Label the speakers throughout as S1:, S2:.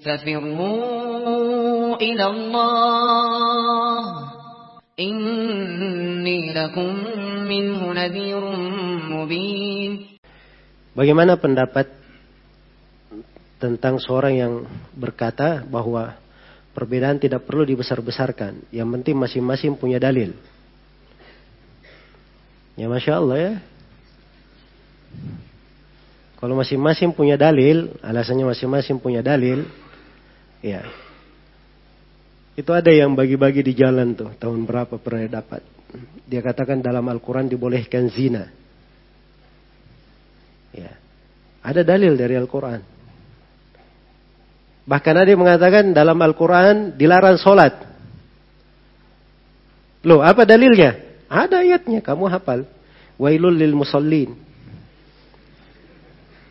S1: ففروا إلى الله إني لكم منه نذير مبين
S2: Bagaimana pendapat tentang seorang yang berkata bahwa perbedaan tidak perlu dibesar-besarkan. Yang penting masing-masing punya dalil. Ya Masya Allah ya. Kalau masing-masing punya dalil, alasannya masing-masing punya dalil, ya. Itu ada yang bagi-bagi di jalan tuh, tahun berapa pernah dapat. Dia katakan dalam Al-Quran dibolehkan zina. Ya. Ada dalil dari Al-Quran. Bahkan ada yang mengatakan dalam Al-Quran dilarang sholat. Loh, apa dalilnya? Ada ayatnya, kamu hafal. Wailul lil musallin.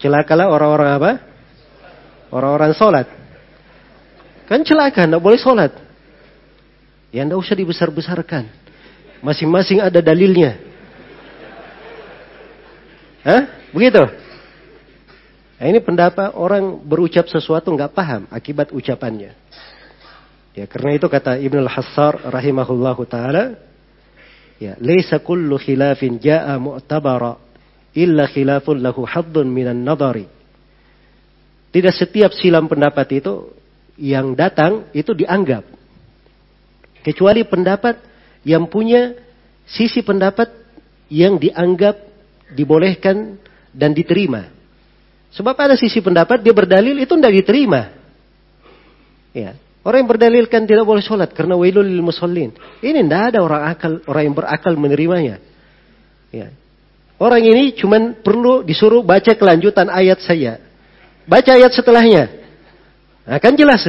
S2: Celakalah orang-orang apa? Orang-orang sholat. Kan celaka, tidak boleh sholat. Ya tidak usah dibesar-besarkan. Masing-masing ada dalilnya. Hah? Begitu? Nah, ini pendapat orang berucap sesuatu nggak paham akibat ucapannya. Ya, karena itu kata Ibnu Al-Hassar rahimahullahu taala, ya, "Laisa kullu khilafin jaa mu'tabara illa khilafun lahu haddun minan nadari." Tidak setiap silam pendapat itu yang datang itu dianggap. Kecuali pendapat yang punya sisi pendapat yang dianggap dibolehkan dan diterima. Sebab ada sisi pendapat dia berdalil itu tidak diterima. Ya. Orang yang berdalilkan tidak boleh sholat karena wailul lil musallin. Ini tidak ada orang akal, orang yang berakal menerimanya. Ya. Orang ini cuma perlu disuruh baca kelanjutan ayat saya. Baca ayat setelahnya. Nah, kan jelas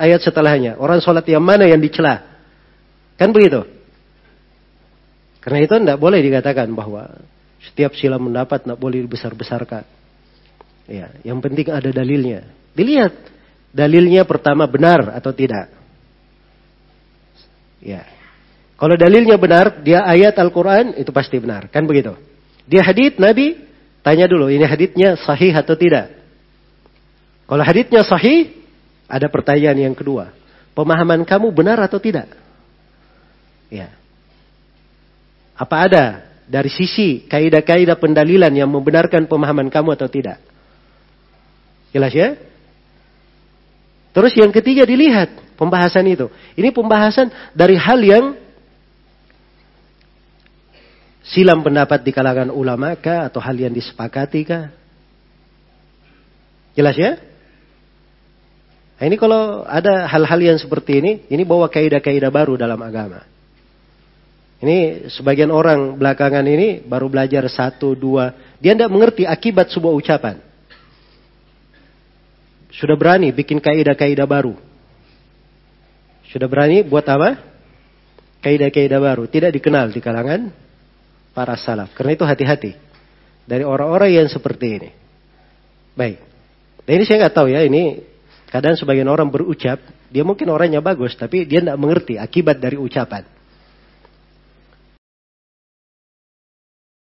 S2: ayat setelahnya. Orang sholat yang mana yang dicela. Kan begitu. Karena itu tidak boleh dikatakan bahwa setiap sila mendapat tidak boleh dibesar-besarkan. Ya, yang penting ada dalilnya. Dilihat dalilnya pertama benar atau tidak. Ya. Kalau dalilnya benar, dia ayat Al-Quran, itu pasti benar. Kan begitu. Dia hadith Nabi, tanya dulu, ini hadithnya sahih atau tidak. Kalau hadithnya sahih, ada pertanyaan yang kedua. Pemahaman kamu benar atau tidak? Ya. Apa ada dari sisi kaidah-kaidah pendalilan yang membenarkan pemahaman kamu atau tidak? Jelas ya? Terus yang ketiga dilihat pembahasan itu. Ini pembahasan dari hal yang silam pendapat di kalangan ulama kah atau hal yang disepakati kah? Jelas ya? Nah, ini kalau ada hal-hal yang seperti ini, ini bawa kaidah-kaidah baru dalam agama. Ini sebagian orang belakangan ini baru belajar satu, dua. Dia tidak mengerti akibat sebuah ucapan sudah berani bikin kaidah-kaidah baru. Sudah berani buat apa? Kaidah-kaidah baru. Tidak dikenal di kalangan para salaf. Karena itu hati-hati. Dari orang-orang yang seperti ini. Baik. Dan ini saya nggak tahu ya. Ini kadang sebagian orang berucap. Dia mungkin orangnya bagus. Tapi dia tidak mengerti akibat dari ucapan.